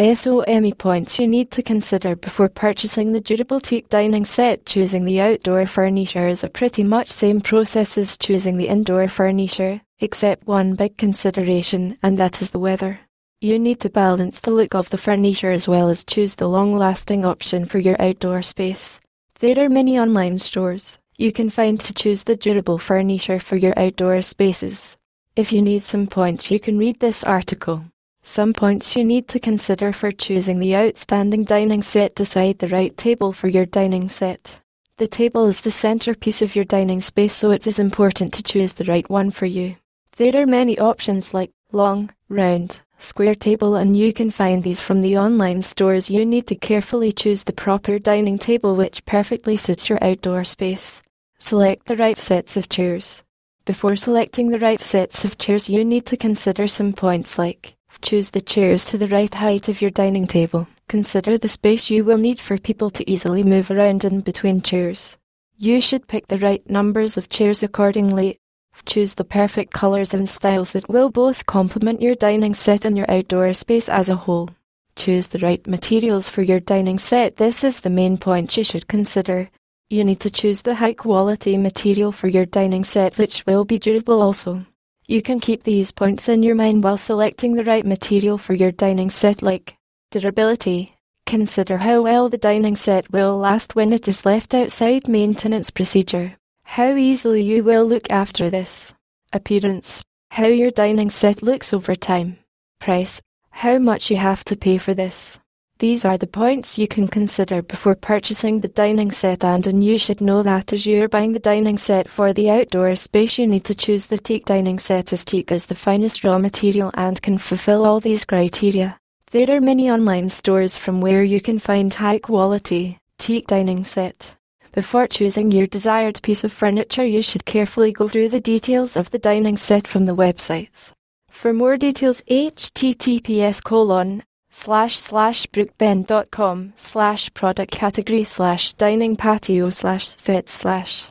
SOME points you need to consider before purchasing the durable teak dining set. Choosing the outdoor furniture is a pretty much same process as choosing the indoor furniture, except one big consideration, and that is the weather. You need to balance the look of the furniture as well as choose the long-lasting option for your outdoor space. There are many online stores you can find to choose the durable furniture for your outdoor spaces. If you need some points you can read this article. Some points you need to consider for choosing the outstanding dining set decide the right table for your dining set. The table is the centerpiece of your dining space so it is important to choose the right one for you. There are many options like long, round, square table and you can find these from the online stores. You need to carefully choose the proper dining table which perfectly suits your outdoor space. Select the right sets of chairs. Before selecting the right sets of chairs you need to consider some points like Choose the chairs to the right height of your dining table. Consider the space you will need for people to easily move around in between chairs. You should pick the right numbers of chairs accordingly. Choose the perfect colors and styles that will both complement your dining set and your outdoor space as a whole. Choose the right materials for your dining set. This is the main point you should consider. You need to choose the high quality material for your dining set which will be durable also. You can keep these points in your mind while selecting the right material for your dining set like durability. Consider how well the dining set will last when it is left outside maintenance procedure. How easily you will look after this. Appearance. How your dining set looks over time. Price. How much you have to pay for this. These are the points you can consider before purchasing the dining set and, and you should know that as you are buying the dining set for the outdoor space you need to choose the teak dining set as teak is the finest raw material and can fulfill all these criteria. There are many online stores from where you can find high quality teak dining set. Before choosing your desired piece of furniture you should carefully go through the details of the dining set from the websites. For more details https colon slash slash brookbend.com slash product category slash dining patio slash set slash